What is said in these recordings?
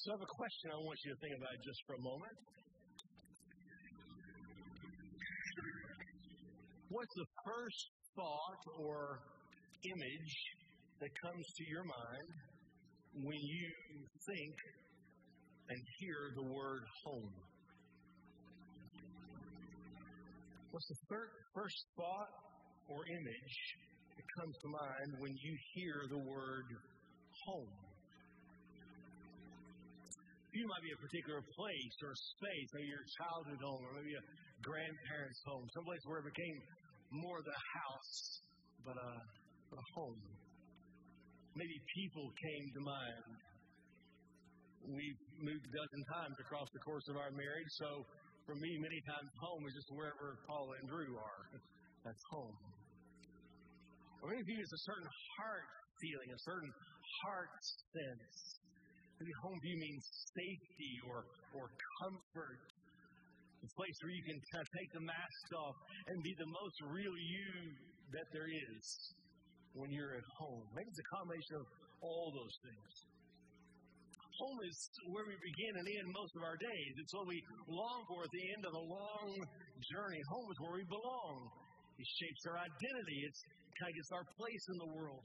So I have a question I want you to think about just for a moment. What's the first thought or image that comes to your mind when you think and hear the word home? What's the third, first thought or image that comes to mind when you hear the word home? You might be a particular place or space, maybe your childhood home, or maybe a grandparents' home, someplace where it became more a house, but a, a home. Maybe people came to mind. We've moved a dozen times across the course of our marriage, so for me, many times home is just wherever Paula and Drew are. That's home. Or maybe it's a certain heart feeling, a certain heart sense. Maybe home you means safety or, or comfort. A place where you can kind of take the mask off and be the most real you that there is when you're at home. Maybe it's a combination of all those things. Home is where we begin and end most of our days. It's what we long for at the end of a long journey. Home is where we belong. It shapes our identity. It's kind of gets our place in the world.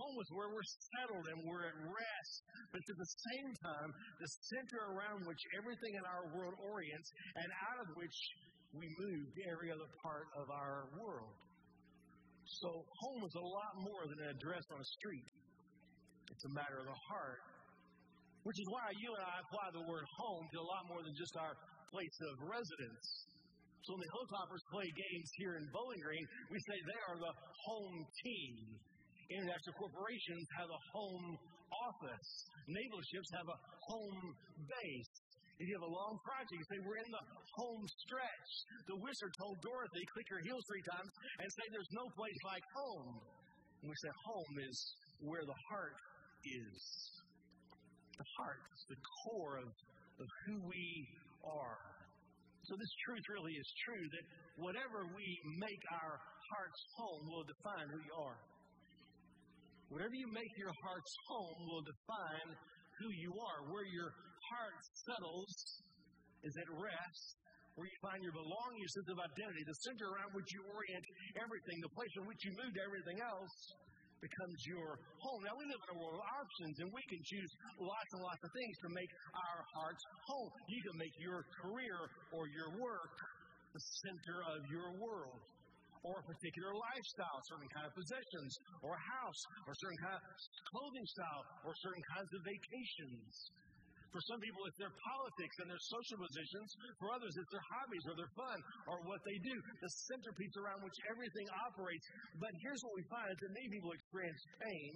Home is where we're settled and we're at rest, but at the same time, the center around which everything in our world orients and out of which we move to every other part of our world. So, home is a lot more than an address on a street. It's a matter of the heart, which is why you and I apply the word home to a lot more than just our place of residence. So when the Hilltoppers play games here in Bowling Green, we say they are the home team. International corporations have a home office. Naval ships have a home base. If you have a long project, you say, We're in the home stretch. The wizard told Dorothy, click your heels three times and say, There's no place like home. And we say, Home is where the heart is. The heart is the core of, of who we are. So, this truth really is true that whatever we make our heart's home will define who you are. Whatever you make your heart's home will define who you are. Where your heart settles is at rest, where you find your belonging, your sense of identity, the center around which you orient everything, the place in which you move to everything else becomes your home. Now, we live in a world of options, and we can choose lots and lots of things to make our hearts home. You can make your career or your work the center of your world or a particular lifestyle, certain kind of possessions, or a house, or certain kind of clothing style, or certain kinds of vacations. For some people, it's their politics and their social positions. For others, it's their hobbies or their fun or what they do, the centerpiece around which everything operates. But here's what we find is that many people experience pain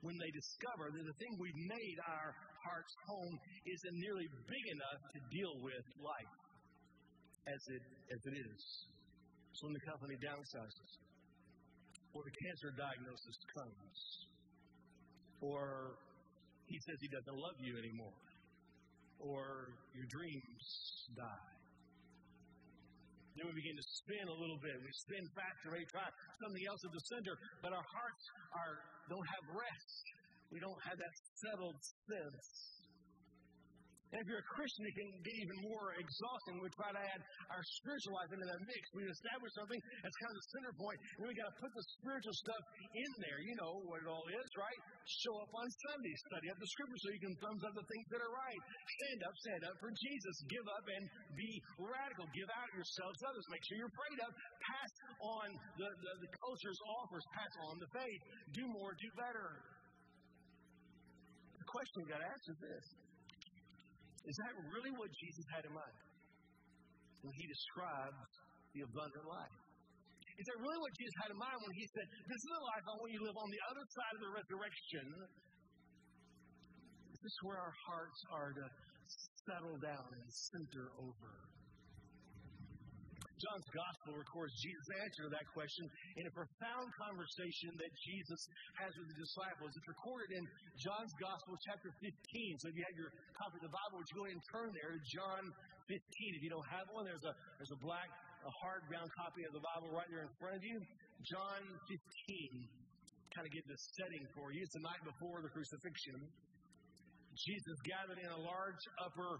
when they discover that the thing we've made our heart's home isn't nearly big enough to deal with life as it, as it is. So when the company downsizes, or the cancer diagnosis comes, or he says he doesn't love you anymore, or your dreams die. Then we begin to spin a little bit. We spin faster, maybe try something else at the center, but our hearts are don't have rest. We don't have that settled sense and if you're a Christian, it can get even more exhausting. We try to add our spiritual life into that mix. We establish something that's kind of the center point, and we got to put the spiritual stuff in there. You know what it all is, right? Show up on Sunday, study up the scripture so you can thumbs up the things that are right. Stand up, stand up for Jesus. Give up and be radical. Give out yourselves others. Make sure you're prayed up. Pass on the, the, the culture's offers. Pass on the faith. Do more, do better. The question we got to ask is this is that really what Jesus had in mind when he described the abundant life? Is that really what Jesus had in mind when he said, This is the life I want you to live on the other side of the resurrection? Is this where our hearts are to settle down and center over? John's gospel records Jesus' answer to that question in a profound conversation that Jesus has with the disciples. It's recorded in John's gospel, chapter 15. So if you have your copy of the Bible, would you go ahead and turn there to John 15? If you don't have one, there's a there's a black, a hardbound copy of the Bible right there in front of you. John 15. Kind of get the setting for you. It's the night before the crucifixion. Jesus gathered in a large upper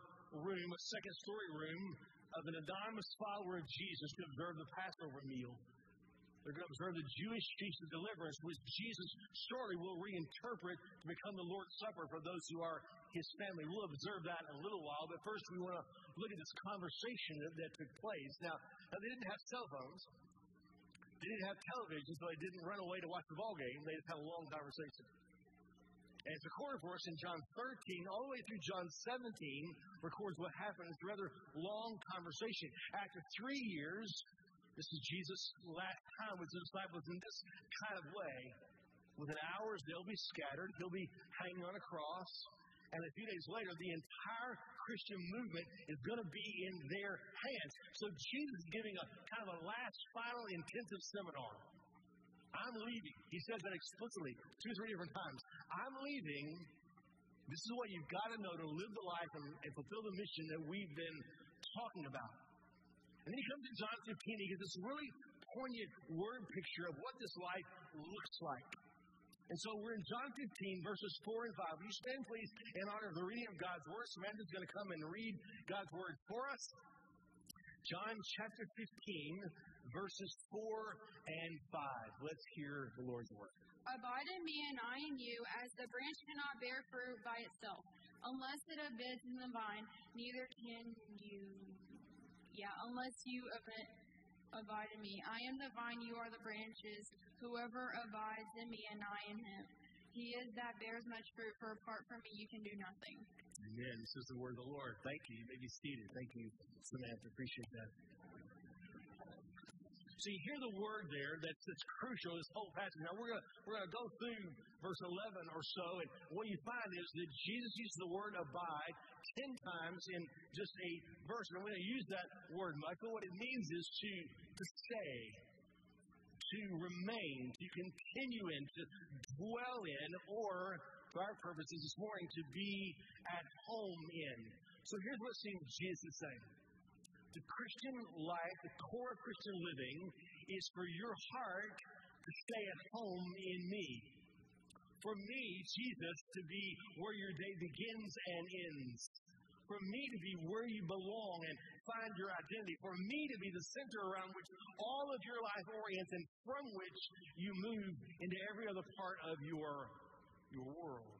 room, a second story room of an anonymous follower of Jesus to observe the Passover meal. They're going to observe the Jewish feast of deliverance, which Jesus shortly will reinterpret to become the Lord's Supper for those who are his family. We'll observe that in a little while, but first we want to look at this conversation that, that took place. Now, now, they didn't have cell phones. They didn't have television, so they didn't run away to watch the ball game. They just had a long conversation. It's recorded for us in John 13, all the way through John 17, records what happened. It's a rather long conversation. After three years, this is Jesus' last time with his disciples in this kind of way. Within hours, they'll be scattered. He'll be hanging on a cross. And a few days later, the entire Christian movement is going to be in their hands. So Jesus is giving a kind of a last, final, intensive seminar. I'm leaving. He says that explicitly two or three different times. I'm leaving. This is what you've got to know to live the life and, and fulfill the mission that we've been talking about. And then he comes to John 15. He gives this really poignant word picture of what this life looks like. And so we're in John 15, verses 4 and 5. Will you stand, please, in honor of the reading of God's Word? Samantha's going to come and read God's Word for us. John chapter 15, verses 4 and 5. Let's hear the Lord's Word. Abide in me and I in you, as the branch cannot bear fruit by itself, unless it abides in the vine, neither can you. Yeah, unless you abide in me. I am the vine, you are the branches. Whoever abides in me and I in him, he is that bears much fruit, for apart from me you can do nothing. Amen. This is the word of the Lord. Thank you. You may be seated. Thank you, Samantha. Appreciate that. So you hear the word there that's, that's crucial, this whole passage. Now we're gonna we're gonna go through verse 11 or so, and what you find is that Jesus uses the word abide 10 times in just a verse. And going to use that word Michael. what it means is to, to stay, to remain, to continue in, to dwell in, or for our purposes this morning, to be at home in. So here's what seems Jesus is saying. The Christian life, the core of Christian living, is for your heart to stay at home in me. For me, Jesus, to be where your day begins and ends. For me to be where you belong and find your identity. For me to be the center around which all of your life orients and from which you move into every other part of your, your world.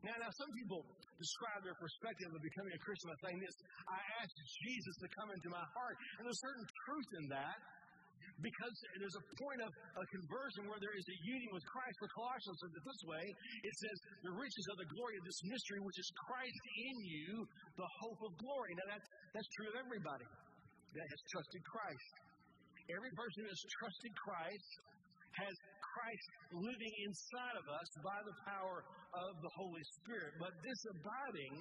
Now, now, some people describe their perspective of becoming a Christian by saying this I asked Jesus to come into my heart. And there's certain truth in that because there's a point of a conversion where there is a union with Christ. For Colossians says it this way it says, The riches of the glory of this mystery, which is Christ in you, the hope of glory. Now, that's, that's true of everybody that has trusted Christ. Every person who has trusted Christ has Christ living inside of us by the power of the Holy Spirit. But this abiding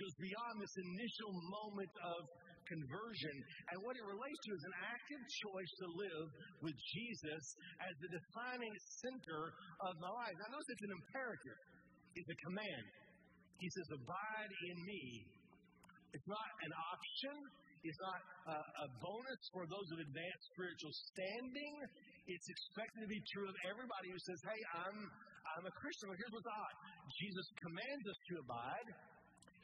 goes beyond this initial moment of conversion. And what it relates to is an active choice to live with Jesus as the defining center of my life. Now, notice it's an imperative, it's a command. He says, Abide in me. It's not an option. It's not a, a bonus for those of advanced spiritual standing. It's expected to be true of everybody who says, Hey, I'm, I'm a Christian. But here's what's odd Jesus commands us to abide,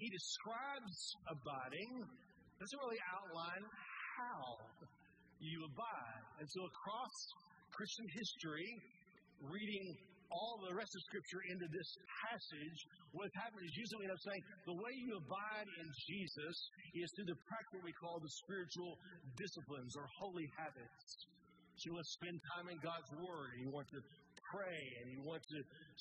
He describes abiding, doesn't really outline how you abide. And so across Christian history, reading all the rest of Scripture into this passage, what's happened is usually up saying the way you abide in Jesus is through the practice what we call the spiritual disciplines or holy habits. You want to spend time in God's Word, and you want to pray, and you want to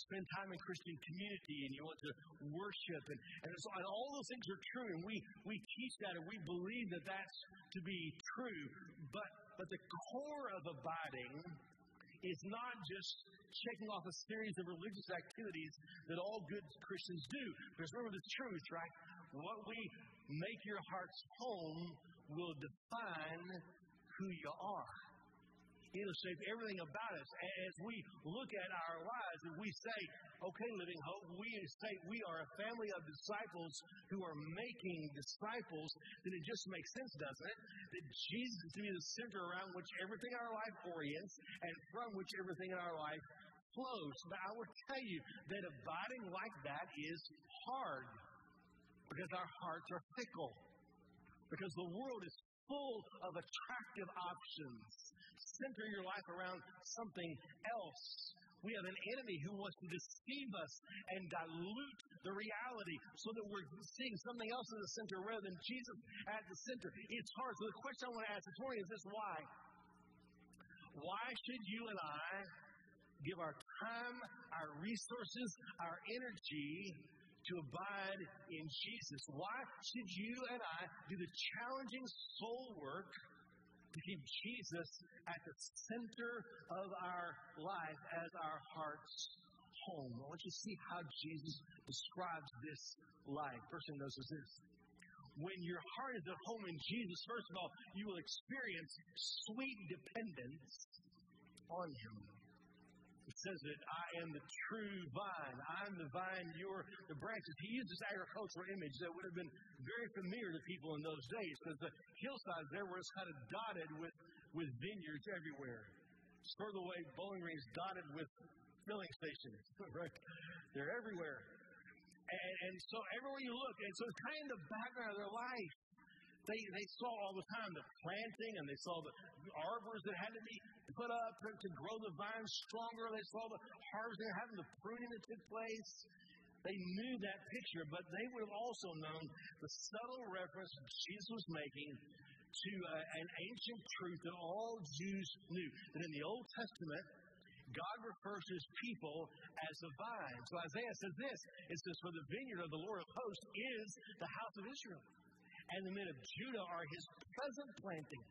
spend time in Christian community, and you want to worship, and, and, so, and all those things are true, and we, we teach that, and we believe that that's to be true. But, but the core of abiding is not just checking off a series of religious activities that all good Christians do. Because remember the truth, right? What we make your heart's home will define who you are. It'll shape everything about us. As we look at our lives and we say, okay, Living Hope, we say we are a family of disciples who are making disciples, then it just makes sense, doesn't it? That Jesus is to be the center around which everything in our life orients and from which everything in our life flows. But I will tell you that abiding like that is hard because our hearts are fickle. Because the world is full of attractive options. Center your life around something else. We have an enemy who wants to deceive us and dilute the reality so that we're seeing something else in the center rather than Jesus at the center. It's hard. So the question I want to ask this morning is this why? Why should you and I give our time, our resources, our energy to abide in Jesus? Why should you and I do the challenging soul work keep Jesus at the center of our life as our heart's home? I want you to see how Jesus describes this life. First thing notice is this. When your heart is at home in Jesus, first of all, you will experience sweet dependence on Him. It says that I am the true vine. I'm the vine, you're the branches. He used this agricultural image that would have been very familiar to people in those days because the hillsides there were kind of dotted with, with vineyards everywhere. It's further away, Bowling Green's dotted with filling stations, right? They're everywhere. And, and so everywhere you look, and so it's kind of the background of their life. They, they saw all the time the planting and they saw the arbors that had to be put up to, to grow the vines stronger. They saw the harvesting, having the pruning that took place. They knew that picture, but they would have also known the subtle reference Jesus was making to uh, an ancient truth that all Jews knew. That in the Old Testament, God refers to his people as a vine. So Isaiah says this it says, For the vineyard of the Lord of hosts is the house of Israel and the men of Judah are his present planting.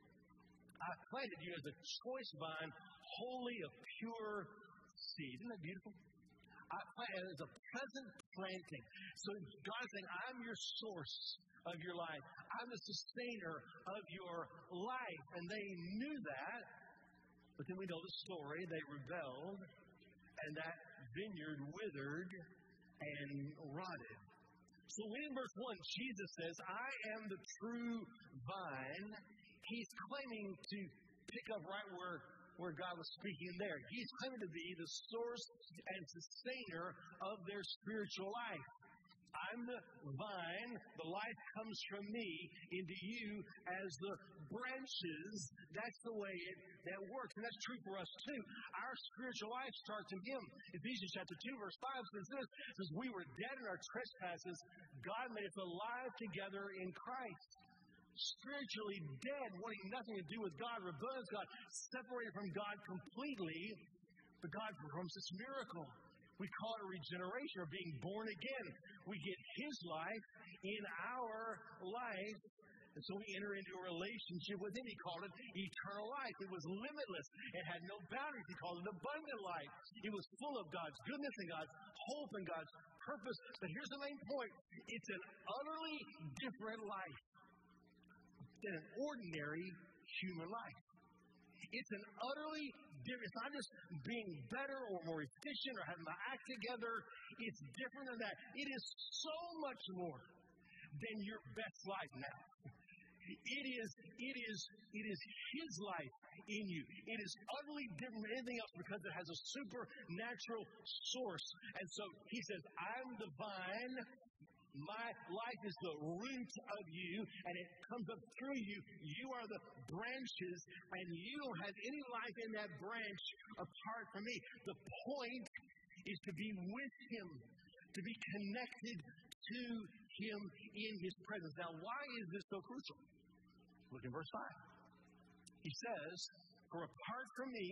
I planted you as a choice vine, holy of pure seed. Isn't that beautiful? I planted as a present planting. So God is saying, I'm your source of your life. I'm the sustainer of your life. And they knew that. But then we know the story. They rebelled, and that vineyard withered and rotted. So in verse 1, Jesus says, I am the true vine. He's claiming to pick up right where, where God was speaking there. He's claiming to be the source and sustainer of their spiritual life. I'm the vine. The life comes from me into you as the branches. That's the way it that works. And that's true for us too. Our spiritual life starts in Him. Ephesians chapter 2, verse 5 says this says, We were dead in our trespasses. God made us alive together in Christ spiritually dead, wanting nothing to do with God, rebellious God, separated from God completely, but God performs this miracle. We call it regeneration or being born again. We get His life in our life. And so we enter into a relationship with Him. He called it eternal life. It was limitless. It had no boundaries. He called it abundant life. It was full of God's goodness and God's hope and God's purpose. But here's the main point it's an utterly different life than an ordinary human life. It's an utterly different. It's not just being better or more efficient or having my act together. It's different than that. It is so much more than your best life now. It is, it is, it is His life in you. It is utterly different from anything else because it has a supernatural source. And so He says, I'm the vine, my life is the root of you, and it comes up through you. You are the branches, and you don't have any life in that branch apart from me. The point is to be with Him, to be connected to Him in His presence. Now, why is this so crucial? Look in verse 5. He says, For apart from me,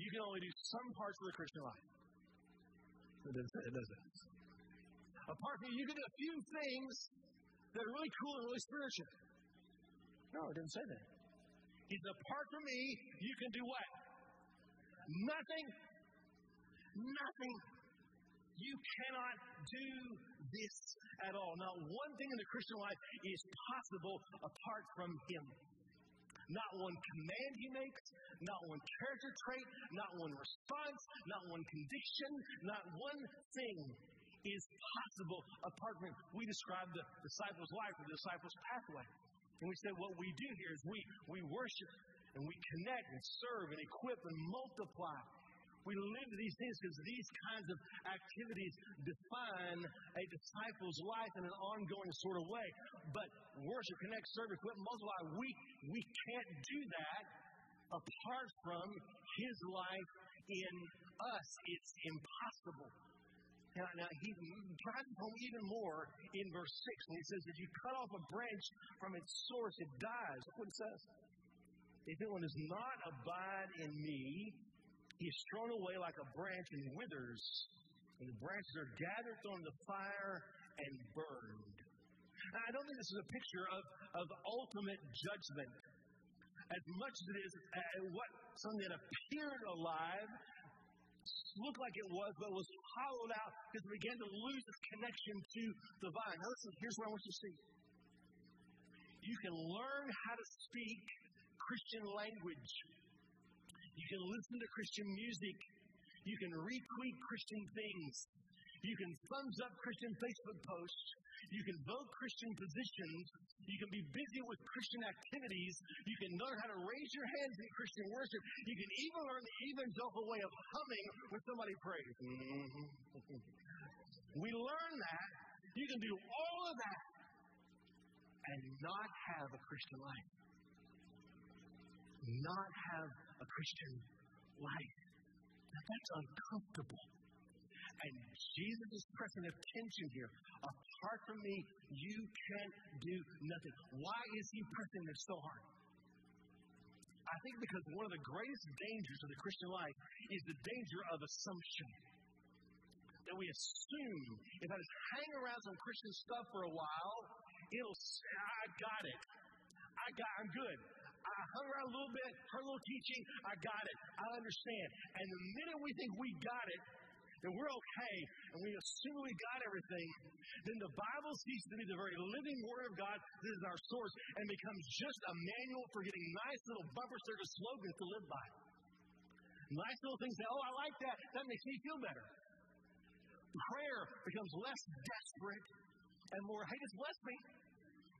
you can only do some parts of the Christian life. It doesn't it, does? Apart from you, you can do a few things that are really cool and really spiritual. No, it didn't say that. He said, apart from me, you can do what? Nothing. Nothing. You cannot do this at all. Not one thing in the Christian life is possible apart from Him. Not one command He makes, not one character trait, not one response, not one condition, not one thing is possible apart from. We describe the disciples' life or the disciples' pathway. And we say what we do here is we, we worship and we connect and serve and equip and multiply. We live these things because these kinds of activities define a disciple's life in an ongoing sort of way. But worship, connect, serve, equip, multiply, we, we can't do that apart from His life in us. It's impossible. Now, now he drives home even more in verse 6 when he says, If you cut off a branch from its source, it dies. That's what it says. If anyone does not abide in me, he is thrown away like a branch and withers, and the branches are gathered, thrown into fire, and burned. Now, I don't think this is a picture of, of ultimate judgment as much as it is uh, what something that appeared alive looked like it was, but was hollowed out because it began to lose its connection to the vine. Now, listen, here's what I want you to see. You can learn how to speak Christian language. You can listen to Christian music. You can retweet Christian things. You can thumbs up Christian Facebook posts. You can vote Christian positions. You can be busy with Christian activities. You can learn how to raise your hands in Christian worship. You can even learn the evangelical way of humming when somebody prays. Mm-hmm. we learn that. You can do all of that and not have a Christian life. Not have a Christian life. Now that's uncomfortable. And Jesus is pressing attention here. Apart from me, you can't do nothing. Why is he pressing this so hard? I think because one of the greatest dangers of the Christian life is the danger of assumption. That we assume if I just hang around some Christian stuff for a while, it'll I got it. I got, I'm good. I hung around a little bit, heard a little teaching, I got it. I understand. And the minute we think we got it, and we're okay, and we assume we got everything, then the Bible ceases to be the very living Word of God that is our source and becomes just a manual for getting nice little bumper sticker slogans to live by. Nice little things that, oh, I like that. That makes me feel better. Prayer becomes less desperate and more, hey, just bless me.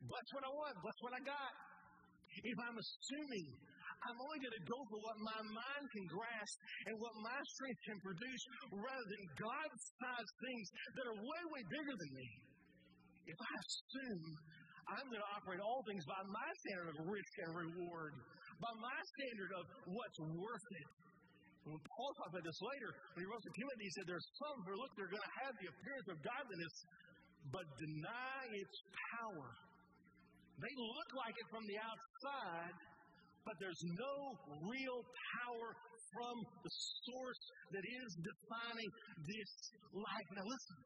Bless what I want. Bless what I got. If I'm assuming I'm only going to go for what my mind can grasp and what my strength can produce rather than God's sized things that are way, way bigger than me. If I assume I'm going to operate all things by my standard of risk and reward, by my standard of what's worth it. when Paul talked about this later, when he wrote to Timothy, he said, There's some who look, they're going to have the appearance of godliness, but deny its power. They look like it from the outside, but there's no real power from the source that is defining this life. Now, listen.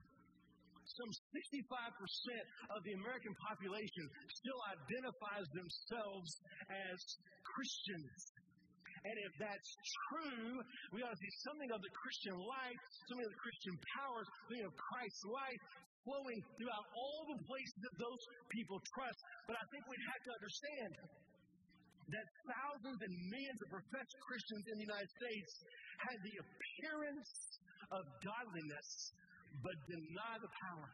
Some 65% of the American population still identifies themselves as Christians. And if that's true, we ought to see something of the Christian life, something of the Christian powers, something of Christ's life flowing throughout all the places that those people trust. But I think we'd have to understand that thousands and millions of professed Christians in the United States had the appearance of godliness but deny the power.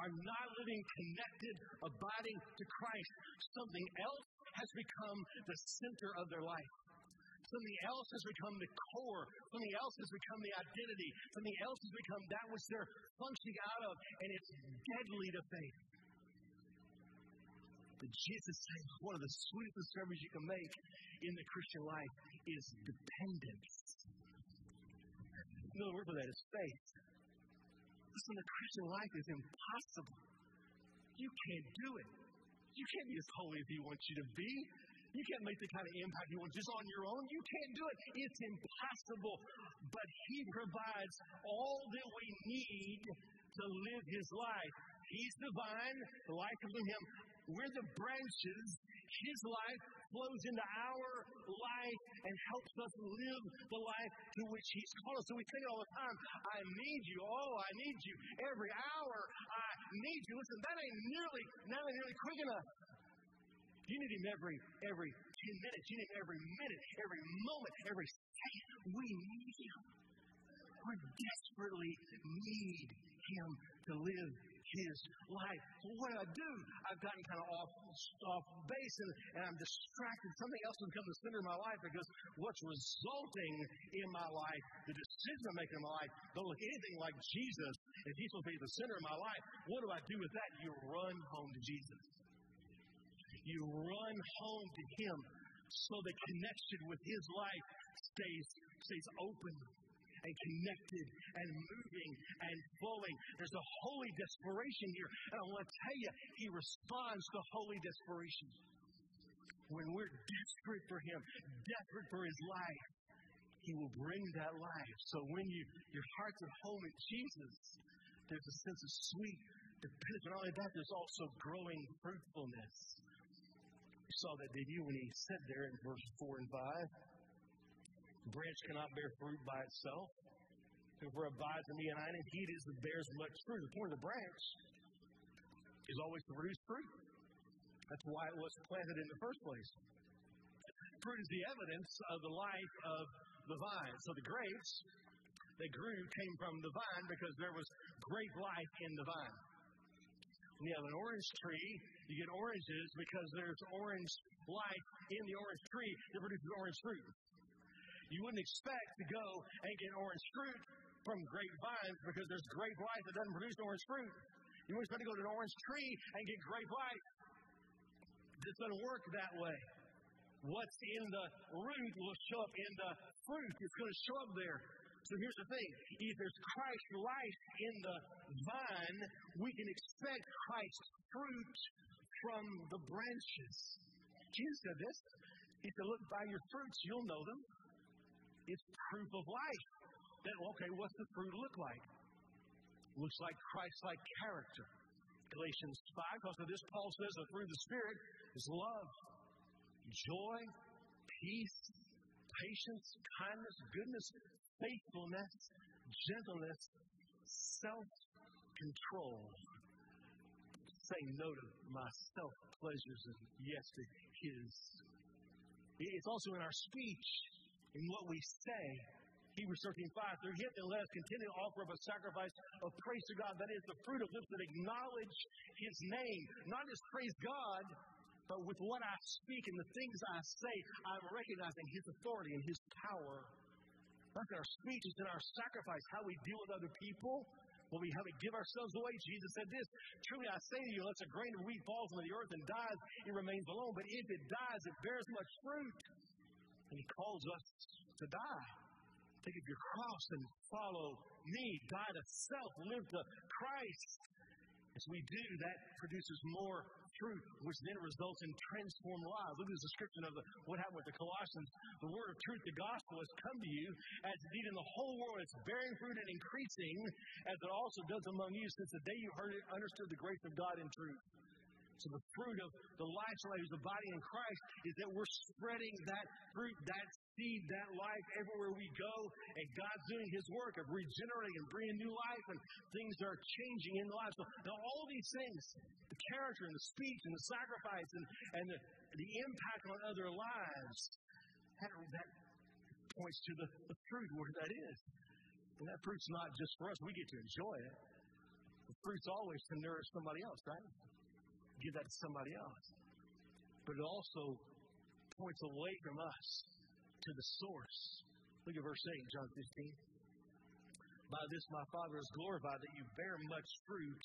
Are not living connected, abiding to Christ. Something else has become the center of their life. Something else has become the core. Something else has become the identity. Something else has become that which they're functioning out of, and it's deadly to faith. Jesus says one of the sweetest discoveries you can make in the Christian life is dependence. Another word for that is faith. Listen, the Christian life is impossible. You can't do it. You can't be as holy as He wants you to be. You can't make the kind of impact you want just on your own. You can't do it. It's impossible. But He provides all that we need to live His life. He's divine. The life comes from Him. We're the branches. His life flows into our life and helps us live the life to which He's called us. So we say it all the time I need you. Oh, I need you. Every hour, I need you. Listen, that ain't nearly, not nearly quick enough. You need Him every, every 10 minutes. You need Him every minute, every moment, every second. We need Him. We desperately need Him to live his life. What do I do? I've gotten kind of off, off base and, and I'm distracted. Something else has become the center of my life because what's resulting in my life, the decisions I'm making in my life, don't look anything like Jesus. If he's supposed to be the center of my life, what do I do with that? You run home to Jesus. You run home to him so the connection with his life stays, stays open and connected and moving and flowing. There's a holy desperation here. And I want to tell you, He responds to holy desperation. When we're desperate for Him, desperate for His life, He will bring that life. So when you your heart's at home in Jesus, there's a sense of sweet dependence. Not only that, there's also growing fruitfulness. You saw that, did you, when he said there in verse 4 and 5? Branch cannot bear fruit by itself. Whoever abides in me and I in he it is that bears much fruit. The point of the branch is always to produce fruit. That's why it was planted in the first place. Fruit is the evidence of the life of the vine. So the grapes that grew came from the vine because there was grape life in the vine. When you have an orange tree, you get oranges because there's orange life in the orange tree that produces orange fruit. You wouldn't expect to go and get orange fruit from grapevines because there's grape life that doesn't produce orange fruit. You wouldn't expect to go to an orange tree and get grape life. This doesn't work that way. What's in the root will show up in the fruit. It's going to show up there. So here's the thing. If there's Christ life in the vine, we can expect Christ's fruit from the branches. Jesus said this. He said, look, by your fruits, you'll know them. It's proof of life. Then, okay, what's the fruit look like? Looks like Christ like character. Galatians 5 because of this, Paul says the fruit of the Spirit is love, joy, peace, patience, kindness, goodness, faithfulness, gentleness, self control. Say no to my self pleasures and yes to His. It's also in our speech in what we say. Hebrews 13, 5, through him and let us continue to offer up a sacrifice of praise to God. That is the fruit of lips that acknowledge his name. Not just praise God, but with what I speak and the things I say, I'm recognizing his authority and his power. That's in our speech, it's in our sacrifice, how we deal with other people, when we have to give ourselves away. Jesus said this Truly I say to you, unless a grain of wheat falls on the earth and dies, it remains alone. But if it dies, it bears much fruit. And he calls us to die. Take up your cross and follow me. Die to self, live to Christ. As we do, that produces more fruit, which then results in transformed lives. Look at this description of the, what happened with the Colossians. The word of truth, the gospel, has come to you, as indeed in the whole world it's bearing fruit and increasing, as it also does among you since the day you heard it, understood the grace of God in truth. So the fruit of the life somebody who's abiding in Christ is that we're spreading that fruit, that seed, that life everywhere we go, and God's doing His work of regenerating and bringing new life, and things are changing in the lives. So now all these things, the character and the speech and the sacrifice and, and the, the impact on other lives, that, that points to the, the fruit where that is. And that fruit's not just for us, we get to enjoy it. The fruit's always to nourish somebody else, right? Give that to somebody else. But it also points away from us to the source. Look at verse 8, John 15. By this my Father is glorified that you bear much fruit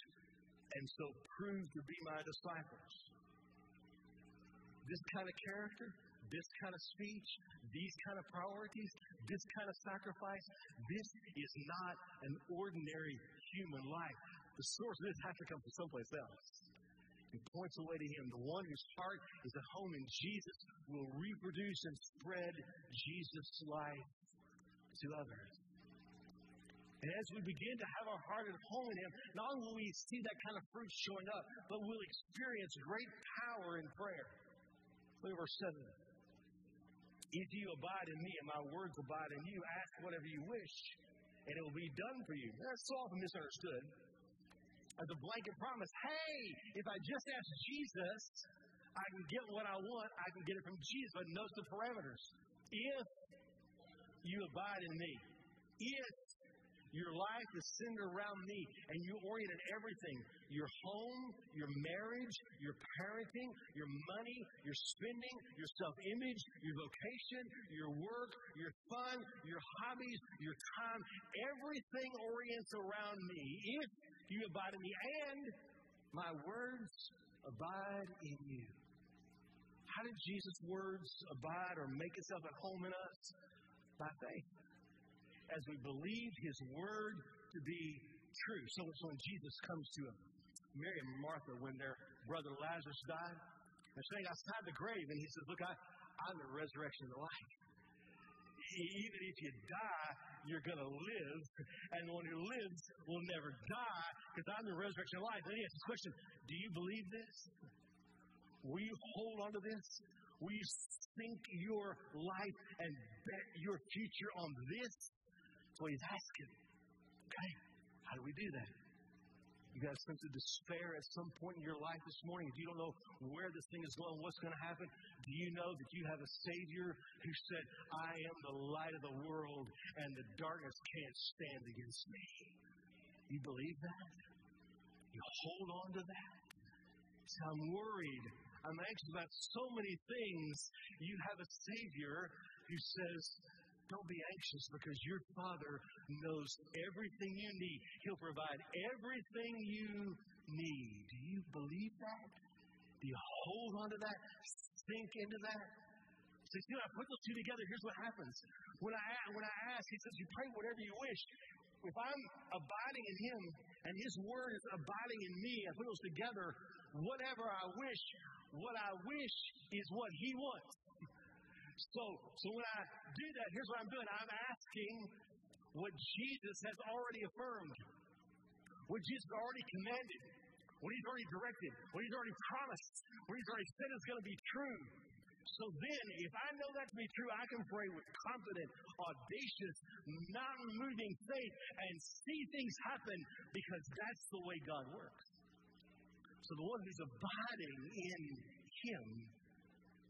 and so prove to be my disciples. This kind of character, this kind of speech, these kind of priorities, this kind of sacrifice, this is not an ordinary human life. The source of this has to come from someplace else. He points away to Him. The one whose heart is at home in Jesus will reproduce and spread Jesus' life to others. And as we begin to have our heart at home in Him, not only will we see that kind of fruit showing up, but we'll experience great power in prayer. Look at verse 7. If you abide in me and my words abide in you, ask whatever you wish, and it will be done for you. That's often misunderstood as a blanket promise. Hey, if I just ask Jesus, I can get what I want. I can get it from Jesus. But notice the parameters. If you abide in me, if Your life is centered around me, and you oriented everything your home, your marriage, your parenting, your money, your spending, your self image, your vocation, your work, your fun, your hobbies, your time. Everything orients around me. If you abide in me, and my words abide in you. How did Jesus' words abide or make itself at home in us? By faith. As we believe his word to be true. So, when Jesus comes to him, Mary and Martha when their brother Lazarus died, they're saying outside the grave, and he says, Look, I, I'm the resurrection and the life. Even if you die, you're going to live, and the one who lives will never die because I'm the resurrection life. Then he asks this question Do you believe this? Will you hold on to this? Will you sink your life and bet your future on this? That's what he's asking. Okay, how do we do that? You got a sense of despair at some point in your life this morning. If you don't know where this thing is going, what's going to happen, do you know that you have a Savior who said, I am the light of the world and the darkness can't stand against me? You believe that? You hold on to that? So I'm worried I'm anxious about so many things. You have a Savior who says, Don't be anxious because your Father knows everything you need. He'll provide everything you need. Do you believe that? Do you hold on to that? Sink into that? So, you know, I put those two together. Here's what happens. When I, when I ask, he says, You pray whatever you wish. If I'm abiding in him and his word is abiding in me, I put those together, whatever I wish, what I wish is what He wants. So, so when I do that, here's what I'm doing. I'm asking what Jesus has already affirmed, what Jesus already commanded, what He's already directed, what He's already promised, what He's already said is going to be true. So then, if I know that to be true, I can pray with confident, audacious, mountain moving faith and see things happen because that's the way God works. So the one who's abiding in Him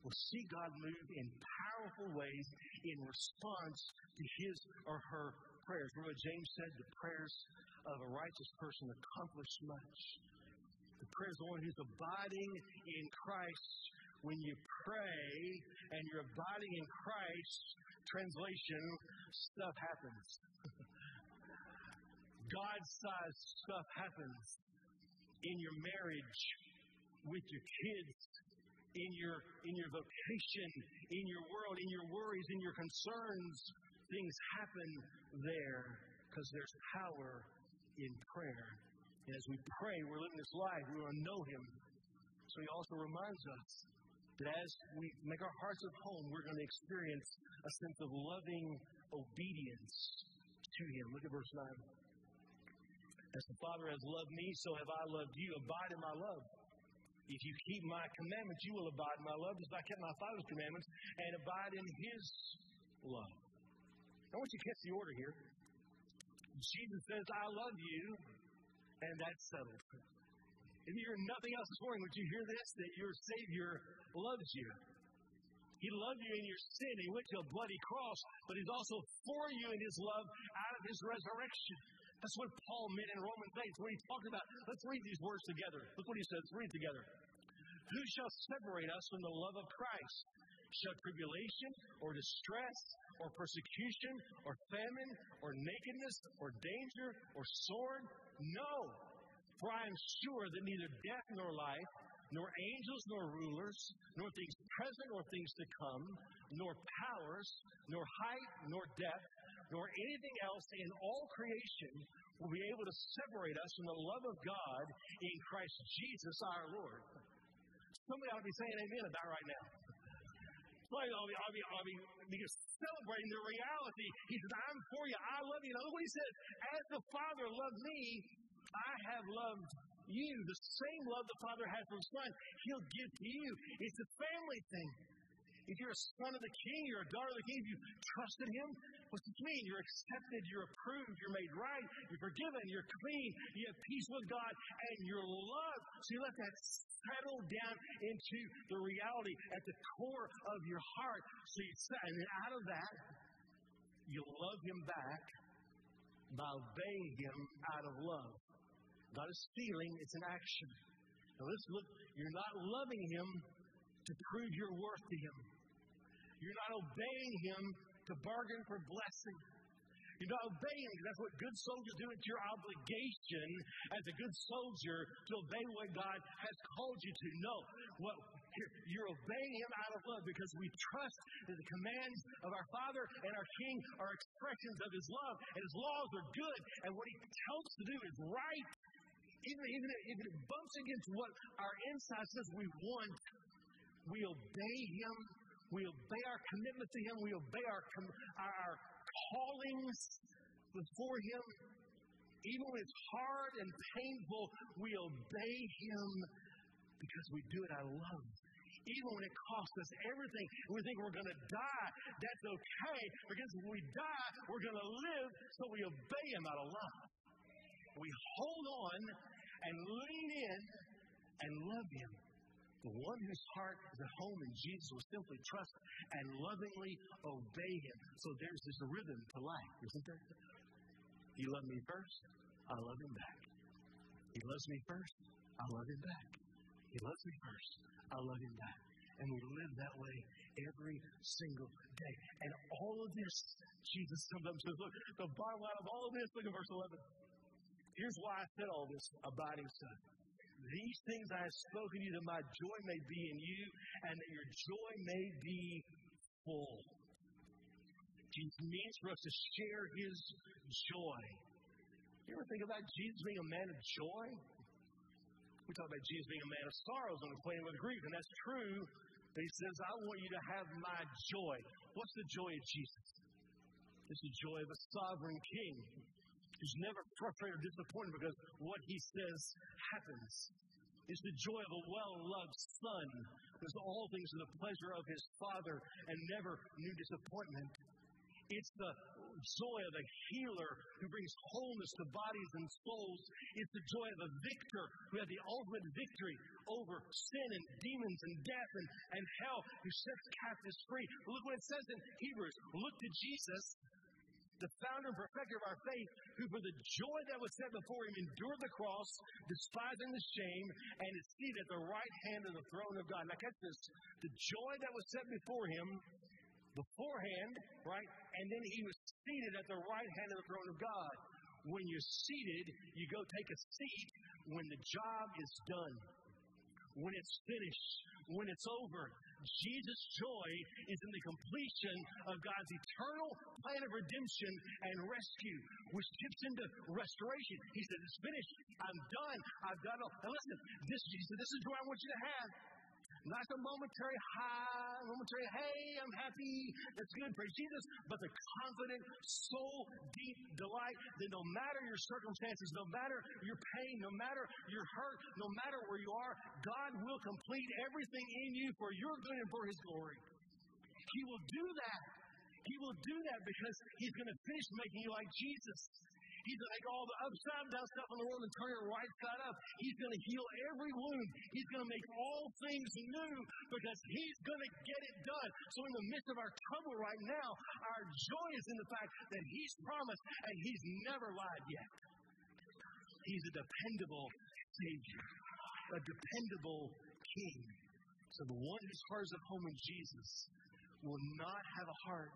will see God move in powerful ways in response to his or her prayers. Remember James said? The prayers of a righteous person accomplish much. The prayer is the one who's abiding in Christ. When you pray and you're abiding in Christ, translation, stuff happens. God sized stuff happens in your marriage, with your kids, in your, in your vocation, in your world, in your worries, in your concerns. Things happen there because there's power in prayer. And as we pray, we're living this life, we want to know Him. So He also reminds us that as we make our hearts at home, we're going to experience a sense of loving obedience to Him. Look at verse 9. As the Father has loved me, so have I loved you. Abide in my love. If you keep my commandments, you will abide in my love, as I kept my Father's commandments and abide in his love. I want you to catch the order here. Jesus says, I love you, and that's settled. If you hear nothing else this morning, would you hear this? That your Savior loves you. He loved you in your sin. He went to a bloody cross, but He's also for you in His love out of His resurrection. That's what Paul meant in Romans 8. What he talked about. Let's read these words together. Look what he says. Let's read together. Who shall separate us from the love of Christ? Shall tribulation or distress or persecution or famine or nakedness or danger or sword? No. For I am sure that neither death nor life, nor angels nor rulers, nor things present nor things to come, nor powers, nor height nor depth, nor anything else in all creation will be able to separate us from the love of God in Christ Jesus our Lord. Somebody ought to be saying amen about right now. Ought to be because celebrating the reality. He says, I'm for you. I love you. Now, look what he says. As the Father loved me, I have loved you. The same love the Father has for the Son, He'll give to you. It's a family thing. If you're a son of the king, you're a daughter of the king, if you trusted him, what's it mean? You're accepted, you're approved, you're made right, you're forgiven, you're clean, you have peace with God, and you're loved. So you let that settle down into the reality at the core of your heart. So you and then out of that, you'll love him back by obeying Him out of love. Not a feeling, it's an action. Now let's look, you're not loving Him to prove your worth to Him. You're not obeying Him to bargain for blessing. You're not obeying that's what good soldiers do. It's your obligation as a good soldier to obey what God has called you to. No, what you're obeying Him out of love because we trust that the commands of our Father and our King are expressions of His love, and His laws are good, and what He tells us to do is right. Even, even if it bumps against what our inside says we want, we obey Him. We obey our commitment to Him. We obey our, our callings before Him. Even when it's hard and painful, we obey Him because we do it out of love. Even when it costs us everything, we think we're going to die, that's okay because when we die, we're going to live, so we obey Him out of love. We hold on and lean in and love Him. The one whose heart is at home in Jesus will simply trust and lovingly obey Him. So there's this rhythm to life, isn't there? He loved me first, I love Him back. He loves me first, I love Him back. He loves me first, I love Him back. And we live that way every single day. And all of this, Jesus sometimes says, look, the bottom line of all of this, look at verse 11. Here's why I said all this abiding stuff. These things I have spoken to you that my joy may be in you and that your joy may be full. Jesus means for us to share his joy. You ever think about Jesus being a man of joy? We talk about Jesus being a man of sorrows and acquainted with grief, and that's true. But he says, I want you to have my joy. What's the joy of Jesus? It's the joy of a sovereign king who's never frustrated or disappointed because what he says happens. It's the joy of a well loved son who all things to the pleasure of his father and never knew disappointment. It's the joy of a healer who brings wholeness to bodies and souls. It's the joy of a victor who had the ultimate victory over sin and demons and death and, and hell, who sets captives free. Look what it says in Hebrews. Look to Jesus, the founder and perfecter of our faith, who for the joy that was set before him endured the cross, despising the shame, and is seated at the right hand of the throne of God. Now catch this. The joy that was set before him beforehand, right? And then he was seated at the right hand of the throne of God. When you're seated, you go take a seat when the job is done, when it's finished, when it's over. Jesus' joy is in the completion of God's eternal plan of redemption and rescue, which tips into restoration. He said, It's finished. I'm done. I've done all. Now listen, this, he said, This is what I want you to have. Not a momentary high, momentary, hey, I'm happy, that's good, praise Jesus, but the confident, soul deep delight that no matter your circumstances, no matter your pain, no matter your hurt, no matter where you are, God will complete everything in you for your good and for His glory. He will do that. He will do that because He's going to finish making you like Jesus. He's going to take all the upside down stuff in the world and turn it right side up. He's going to heal every wound. He's going to make all things new because He's going to get it done. So, in the midst of our trouble right now, our joy is in the fact that He's promised and He's never lied yet. He's a dependable Savior, a dependable King. So, the one whose heart is at home in Jesus will not have a heart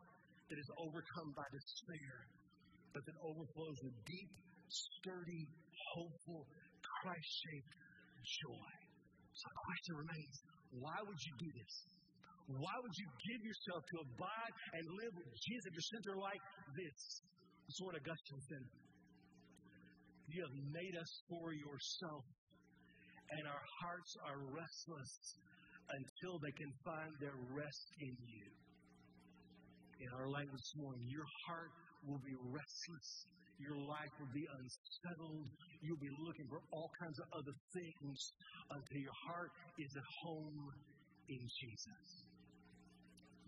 that is overcome by despair but that overflows with deep, sturdy, hopeful, Christ shaped joy. So the question remains why would you do this? Why would you give yourself to abide and live with Jesus at your center like this? Is what Augustine said. You have made us for yourself, and our hearts are restless until they can find their rest in you. In our language this morning, your heart will be restless. Your life will be unsettled. You'll be looking for all kinds of other things until your heart is at home in Jesus.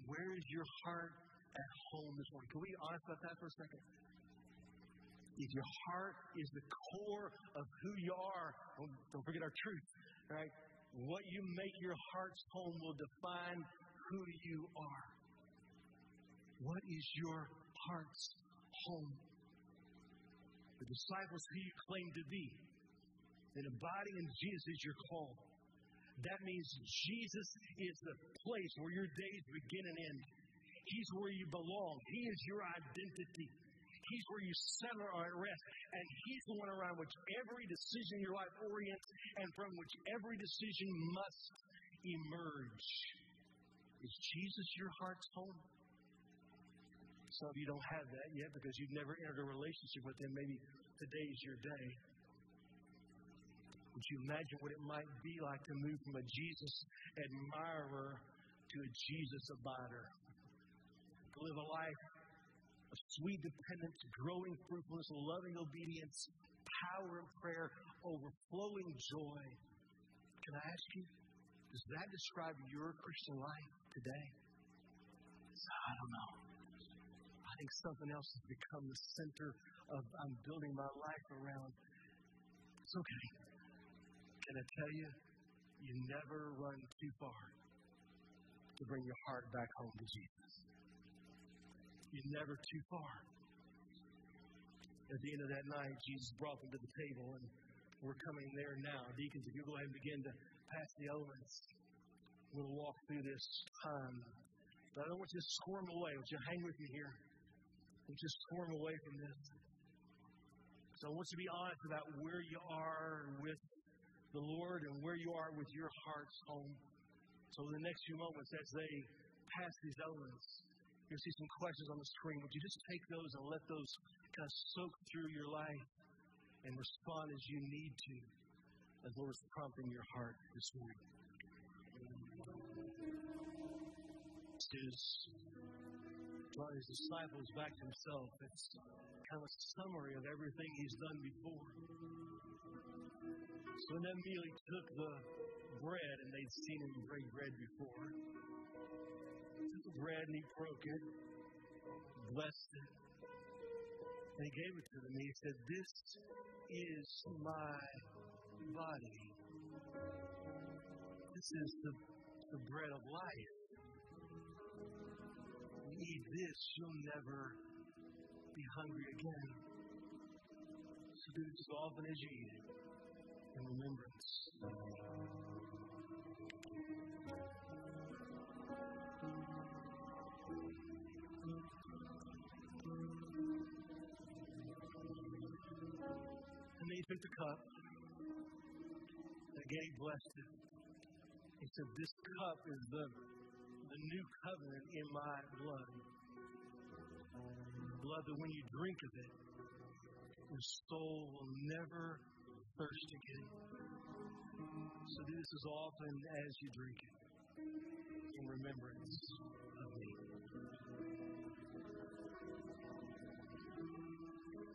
Where is your heart at home this morning? Can we be honest about that for a second? If your heart is the core of who you are, don't forget our truth, right? What you make your heart's home will define who you are. What is your heart's home. the disciples who you claim to be. And in Jesus is your call. That means Jesus is the place where your days begin and end. He's where you belong. He is your identity. He's where you center or at rest. And He's the one around which every decision in your life orients and from which every decision must emerge. Is Jesus your heart's home? Some of you don't have that yet because you've never entered a relationship with Him. Maybe today is your day. Would you imagine what it might be like to move from a Jesus admirer to a Jesus abider? To live a life of sweet dependence, growing fruitfulness, loving obedience, power in prayer, overflowing joy. Can I ask you, does that describe your Christian life today? I don't know. Something else has become the center of I'm building my life around. It's okay. Can I tell you, you never run too far to bring your heart back home to Jesus. You're never too far. At the end of that night, Jesus brought them to the table, and we're coming there now. Deacons, if you go ahead and begin to pass the elements, we'll walk through this time. But I don't want you to squirm away. Want you hang with me here. Don't just squirm away from this. So I want you to be honest about where you are with the Lord and where you are with your heart's home. So in the next few moments, as they pass these elements, you'll see some questions on the screen. Would you just take those and let those kind of soak through your life and respond as you need to, as Lord is prompting your heart this morning? Is drawing his disciples back to himself. It's kind of a summary of everything he's done before. So in that he took the bread, and they'd seen him break bread before. He took the bread and he broke it, blessed it, and he gave it to them. He said, This is my body. This is the, the bread of life. Eat this, you'll never be hungry again. So do as often as you eat it in remembrance. And then he took the cup, and again he blessed it. He said, This cup is the, the new covenant in my blood. Blood that when you drink of it, your soul will never thirst again. So do this as often as you drink it in remembrance of me.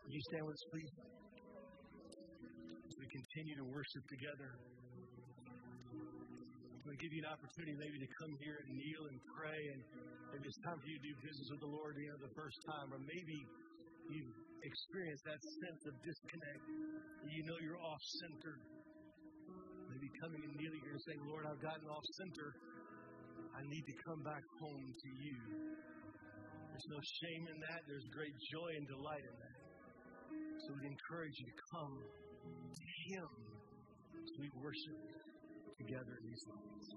You stand with us, please? We continue to worship together, going to give you an opportunity maybe to come here and kneel and pray, and maybe it's time for you to do business with the Lord you know, the first time, or maybe you've experienced that sense of disconnect. You know you're off center. Maybe coming and kneeling here and saying, Lord, I've gotten off center. I need to come back home to you. There's no shame in that. There's great joy and delight in that. So we encourage you to come to Him as we worship together in these moments.